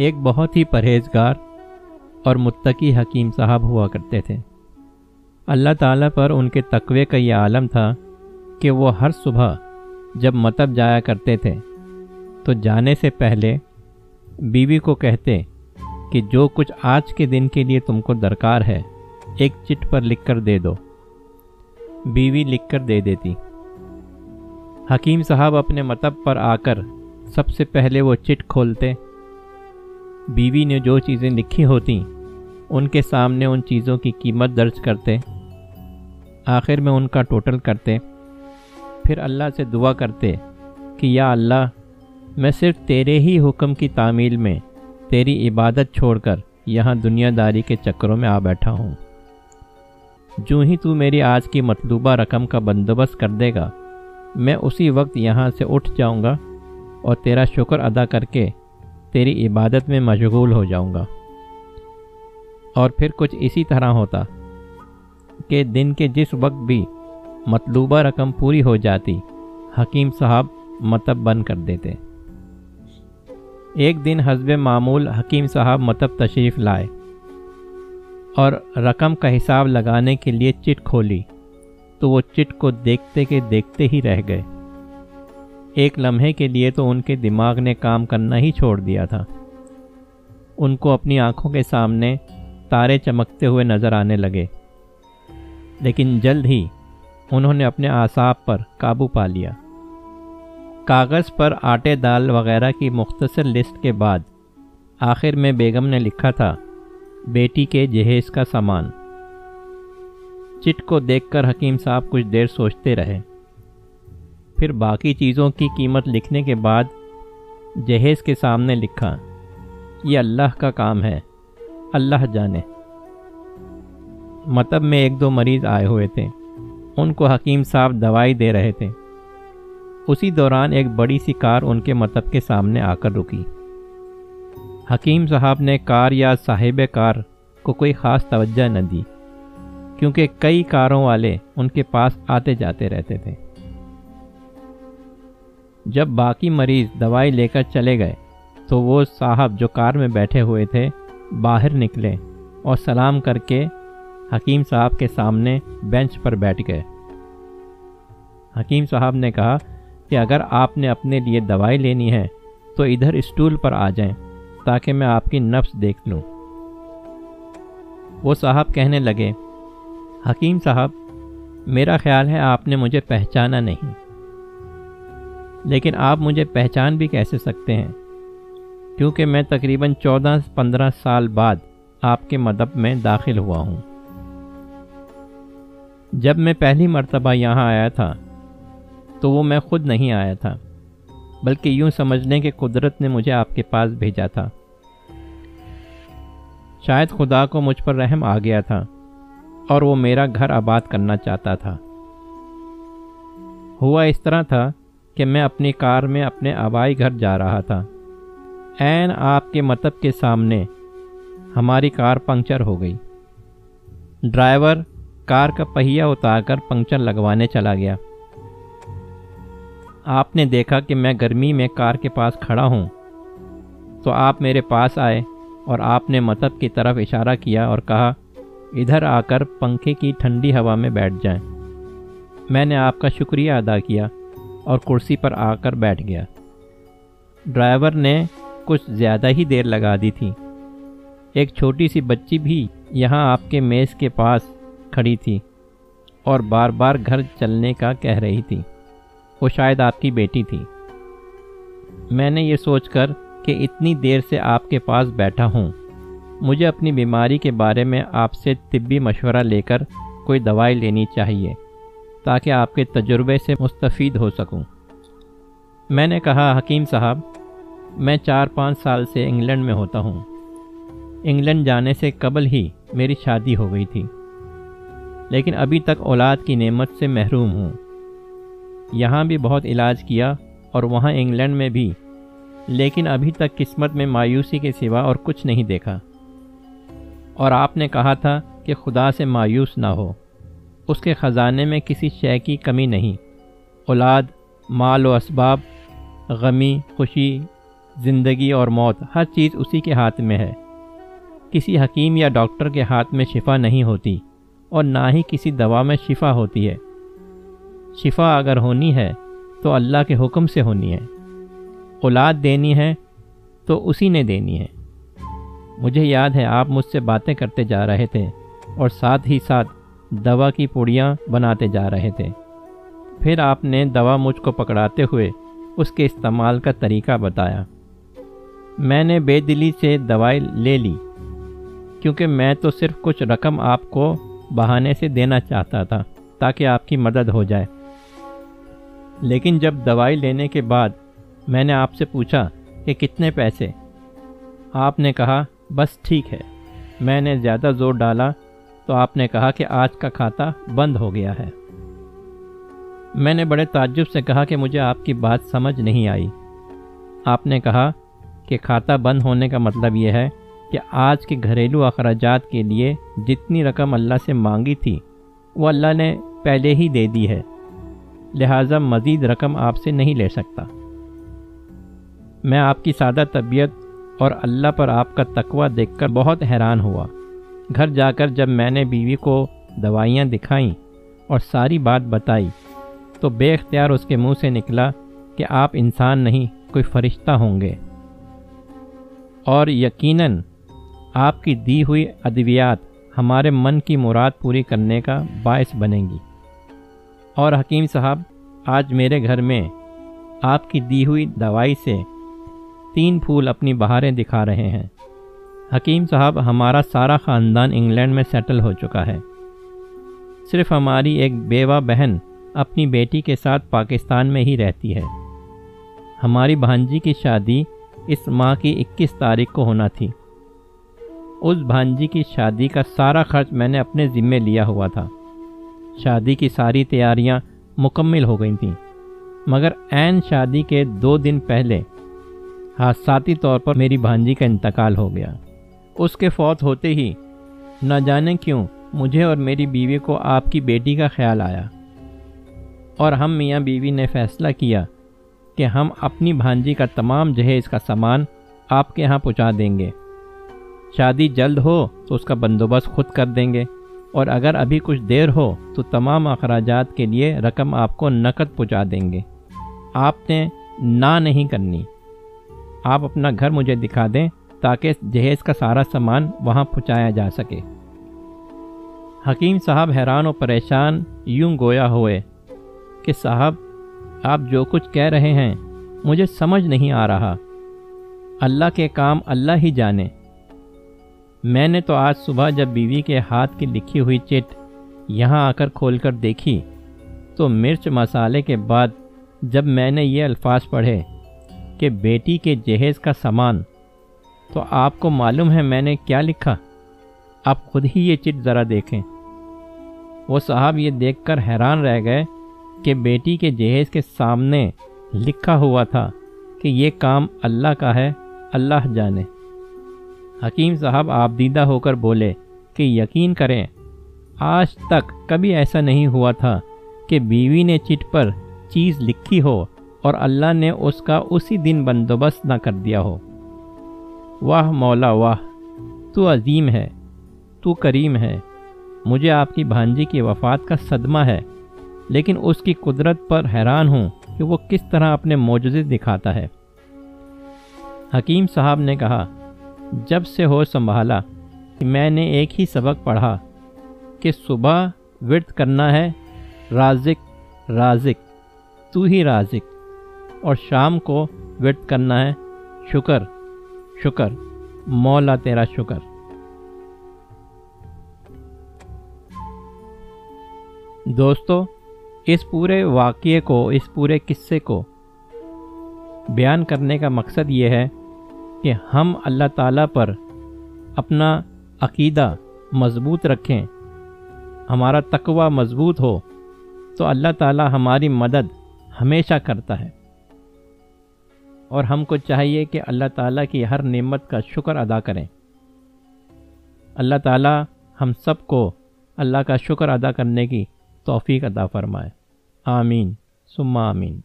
ایک بہت ہی پرہیزگار اور متقی حکیم صاحب ہوا کرتے تھے۔ اللہ تعالیٰ پر ان کے تقوی کا یہ عالم تھا کہ وہ ہر صبح جب متب جایا کرتے تھے، تو جانے سے پہلے بیوی کو کہتے کہ جو کچھ آج کے دن کے لیے تم کو درکار ہے، ایک چٹ پر لکھ کر دے دو۔ بیوی لکھ کر دے دیتی۔ حکیم صاحب اپنے متب پر آ کر سب سے پہلے وہ چٹ کھولتے بیوی نے جو چیزیں لکھی ہوتیں ان کے سامنے ان چیزوں کی قیمت درج کرتے، آخر میں ان کا ٹوٹل کرتے، پھر اللہ سے دعا کرتے کہ یا اللہ، میں صرف تیرے ہی حکم کی تعمیل میں تیری عبادت چھوڑ کر یہاں دنیا داری کے چکروں میں آ بیٹھا ہوں۔ جو ہی تو میری آج کی مطلوبہ رقم کا بندوبست کر دے گا، میں اسی وقت یہاں سے اٹھ جاؤں گا اور تیرا شکر ادا کر کے تیری عبادت میں مشغول ہو جاؤں گا۔ اور پھر کچھ اسی طرح ہوتا کہ دن کے جس وقت بھی مطلوبہ رقم پوری ہو جاتی، حکیم صاحب متب بند کر دیتے۔ ایک دن حزب معمول حکیم صاحب متب تشریف لائے اور رقم کا حساب لگانے کے لیے چٹ کھولی، تو وہ چٹ کو دیکھتے کے دیکھتے ہی رہ گئے۔ ایک لمحے کے لیے تو ان کے دماغ نے کام کرنا ہی چھوڑ دیا تھا۔ ان کو اپنی آنکھوں کے سامنے تارے چمکتے ہوئے نظر آنے لگے۔ لیکن جلد ہی انہوں نے اپنے اعصاب پر قابو پا لیا۔ کاغذ پر آٹے دال وغیرہ کی مختصر لسٹ کے بعد آخر میں بیگم نے لکھا تھا، بیٹی کے جہیز کا سامان۔ چٹ کو دیکھ کر حکیم صاحب کچھ دیر سوچتے رہے۔ پھر باقی چیزوں کی قیمت لکھنے کے بعد جہیز کے سامنے لکھا، یہ اللہ کا کام ہے، اللہ جانے۔ متب میں ایک دو مریض آئے ہوئے تھے، ان کو حکیم صاحب دوائی دے رہے تھے۔ اسی دوران ایک بڑی سی کار ان کے متب کے سامنے آ کر رکی۔ حکیم صاحب نے کار یا صاحب کار کو کوئی خاص توجہ نہ دی، کیونکہ کئی کاروں والے ان کے پاس آتے جاتے رہتے تھے۔ جب باقی مریض دوائی لے کر چلے گئے، تو وہ صاحب جو کار میں بیٹھے ہوئے تھے، باہر نکلے اور سلام کر کے حکیم صاحب کے سامنے بینچ پر بیٹھ گئے۔ حکیم صاحب نے کہا کہ اگر آپ نے اپنے لیے دوائی لینی ہے، تو ادھر اسٹول پر آ جائیں تاکہ میں آپ کی نفس دیکھ لوں۔ وہ صاحب کہنے لگے، حکیم صاحب، میرا خیال ہے آپ نے مجھے پہچانا نہیں۔ لیکن آپ مجھے پہچان بھی کیسے سکتے ہیں؟ کیونکہ میں تقریباً چودہ پندرہ سال بعد آپ کے مدب میں داخل ہوا ہوں۔ جب میں پہلی مرتبہ یہاں آیا تھا، تو وہ میں خود نہیں آیا تھا، بلکہ یوں سمجھنے کہ قدرت نے مجھے آپ کے پاس بھیجا تھا۔ شاید خدا کو مجھ پر رحم آ گیا تھا اور وہ میرا گھر آباد کرنا چاہتا تھا۔ ہوا اس طرح تھا کہ میں اپنی کار میں اپنے آبائی گھر جا رہا تھا۔ عین آپ کے متب کے سامنے ہماری کار پنکچر ہو گئی۔ ڈرائیور کار کا پہیا اتار کر پنکچر لگوانے چلا گیا۔ آپ نے دیکھا کہ میں گرمی میں کار کے پاس کھڑا ہوں۔ تو آپ میرے پاس آئے اور آپ نے متب کی طرف اشارہ کیا اور کہا، ادھر آ کر پنکھے کی ٹھنڈی ہوا میں بیٹھ جائیں۔ میں نے آپ کا شکریہ ادا کیا۔ اور کرسی پر آ کر بیٹھ گیا۔ ڈرائیور نے کچھ زیادہ ہی دیر لگا دی تھی۔ ایک چھوٹی سی بچی بھی یہاں آپ کے میز کے پاس کھڑی تھی اور بار بار گھر چلنے کا کہہ رہی تھی۔ وہ شاید آپ کی بیٹی تھی۔ میں نے یہ سوچ کر کہ اتنی دیر سے آپ کے پاس بیٹھا ہوں۔ مجھے اپنی بیماری کے بارے میں آپ سے طبی مشورہ لے کر کوئی دوائی لینی چاہیے۔ تاکہ آپ کے تجربے سے مستفید ہو سکوں۔ میں نے کہا، حکیم صاحب، میں چار پانچ سال سے انگلینڈ میں ہوتا ہوں۔ انگلینڈ جانے سے قبل ہی میری شادی ہو گئی تھی۔ لیکن ابھی تک اولاد کی نعمت سے محروم ہوں۔ یہاں بھی بہت علاج کیا اور وہاں انگلینڈ میں بھی، لیکن ابھی تک قسمت میں مایوسی کے سوا اور کچھ نہیں دیکھا۔ اور آپ نے کہا تھا کہ خدا سے مایوس نہ ہو۔ اس کے خزانے میں کسی شے کی کمی نہیں۔ اولاد، مال و اسباب، غمی، خوشی، زندگی اور موت، ہر چیز اسی کے ہاتھ میں ہے۔ کسی حکیم یا ڈاکٹر کے ہاتھ میں شفا نہیں ہوتی اور نہ ہی کسی دوا میں شفا ہوتی ہے۔ شفا اگر ہونی ہے تو اللہ کے حکم سے ہونی ہے۔ اولاد دینی ہے تو اسی نے دینی ہے۔ مجھے یاد ہے آپ مجھ سے باتیں کرتے جا رہے تھے اور ساتھ ہی ساتھ دوا کی پوڑیاں بناتے جا رہے تھے۔ پھر آپ نے دوا مجھ کو پکڑاتے ہوئے اس کے استعمال کا طریقہ بتایا۔ میں نے بے دلی سے دوائی لے لی، کیونکہ میں تو صرف کچھ رقم آپ کو بہانے سے دینا چاہتا تھا تاکہ آپ کی مدد ہو جائے۔ لیکن جب دوائی لینے کے بعد میں نے آپ سے پوچھا کہ کتنے پیسے، آپ نے کہا، بس ٹھیک ہے۔ میں نے زیادہ زور ڈالا تو آپ نے کہا کہ آج کا کھاتا بند ہو گیا ہے۔ میں نے بڑے تعجب سے کہا کہ مجھے آپ کی بات سمجھ نہیں آئی۔ آپ نے کہا کہ کھاتا بند ہونے کا مطلب یہ ہے کہ آج کے گھریلو اخراجات کے لیے جتنی رقم اللہ سے مانگی تھی، وہ اللہ نے پہلے ہی دے دی ہے۔ لہٰذا مزید رقم آپ سے نہیں لے سکتا۔ میں آپ کی سادہ طبیعت اور اللہ پر آپ کا تقوی دیکھ کر بہت حیران ہوا۔ گھر جا کر جب میں نے بیوی کو دوائیاں دکھائیں اور ساری بات بتائی، تو بے اختیار اس کے منہ سے نکلا کہ آپ انسان نہیں، کوئی فرشتہ ہوں گے۔ اور یقیناً آپ کی دی ہوئی ادویات ہمارے من کی مراد پوری کرنے کا باعث بنیں گی۔ اور حکیم صاحب، آج میرے گھر میں آپ کی دی ہوئی دوائی سے تین پھول اپنی بہاریں دکھا رہے ہیں۔ حکیم صاحب، ہمارا سارا خاندان انگلینڈ میں سیٹل ہو چکا ہے۔ صرف ہماری ایک بیوہ بہن اپنی بیٹی کے ساتھ پاکستان میں ہی رہتی ہے۔ ہماری بھانجی کی شادی اس ماہ کی اکیس تاریخ کو ہونا تھی۔ اس بھانجی کی شادی کا سارا خرچ میں نے اپنے ذمے لیا ہوا تھا۔ شادی کی ساری تیاریاں مکمل ہو گئی تھیں۔ مگر عین شادی کے دو دن پہلے حادثاتی طور پر میری بھانجی کا انتقال ہو گیا۔ اس کے فوت ہوتے ہی۔ نہ جانے کیوں، مجھے اور میری بیوی کو آپ کی بیٹی کا خیال آیا۔ اور ہم میاں بیوی نے فیصلہ کیا کہ ہم اپنی بھانجی کا تمام جہیز کا سامان آپ کے ہاں پہنچا دیں گے۔ شادی جلد ہو تو اس کا بندوبست خود کر دیں گے۔ اور اگر ابھی کچھ دیر ہو تو تمام اخراجات کے لیے رقم آپ کو نقد پہنچا دیں گے۔ آپ نے نہ نہیں کرنی۔ آپ اپنا گھر مجھے دکھا دیں۔ تاکہ جہیز کا سارا سامان وہاں پہنچایا جا سکے۔ حکیم صاحب حیران و پریشان یوں گویا ہوئے کہ صاحب، آپ جو کچھ کہہ رہے ہیں، مجھے سمجھ نہیں آ رہا۔ اللہ کے کام اللہ ہی جانے۔ میں نے تو آج صبح جب بیوی کے ہاتھ کی لکھی ہوئی چٹ یہاں آ کر کھول کر دیکھی، تو مرچ مسالے کے بعد جب میں نے یہ الفاظ پڑھے کہ بیٹی کے جہیز کا سامان تو آپ کو معلوم ہے میں نے کیا لکھا؟ آپ خود ہی یہ چٹ ذرا دیکھیں۔ وہ صاحب یہ دیکھ کر حیران رہ گئے کہ بیٹی کے جہیز کے سامنے لکھا ہوا تھا کہ یہ کام اللہ کا ہے، اللہ جانے۔ حکیم صاحب آپ دیدہ ہو کر بولے کہ یقین کریں، آج تک کبھی ایسا نہیں ہوا تھا کہ بیوی نے چٹ پر چیز لکھی ہو اور اللہ نے اس کا اسی دن بندوبست نہ کر دیا ہو۔ واہ مولا واہ، تو عظیم ہے، تو کریم ہے۔ مجھے آپ کی بھانجی کی وفات کا صدمہ ہے، لیکن اس کی قدرت پر حیران ہوں کہ وہ کس طرح اپنے معجزے دکھاتا ہے۔ حکیم صاحب نے کہا، جب سے ہو سنبھالا کہ میں نے ایک ہی سبق پڑھا کہ صبح ورد کرنا ہے، رازق رازق، تو ہی رازق، اور شام کو ورد کرنا ہے، شکر۔ شکر۔ مولا تیرا شکر۔ دوستو، اس پورے واقعے کو، اس پورے قصے کو بیان کرنے کا مقصد یہ ہے کہ ہم اللہ تعالیٰ پر اپنا عقیدہ مضبوط رکھیں، ہمارا تقوی مضبوط ہو، تو اللہ تعالیٰ ہماری مدد ہمیشہ کرتا ہے۔ اور ہم کو چاہیے کہ اللہ تعالیٰ کی ہر نعمت کا شکر ادا کریں۔ اللہ تعالیٰ ہم سب کو اللہ کا شکر ادا کرنے کی توفیق ادا فرمائے۔ آمین۔ سما آمین۔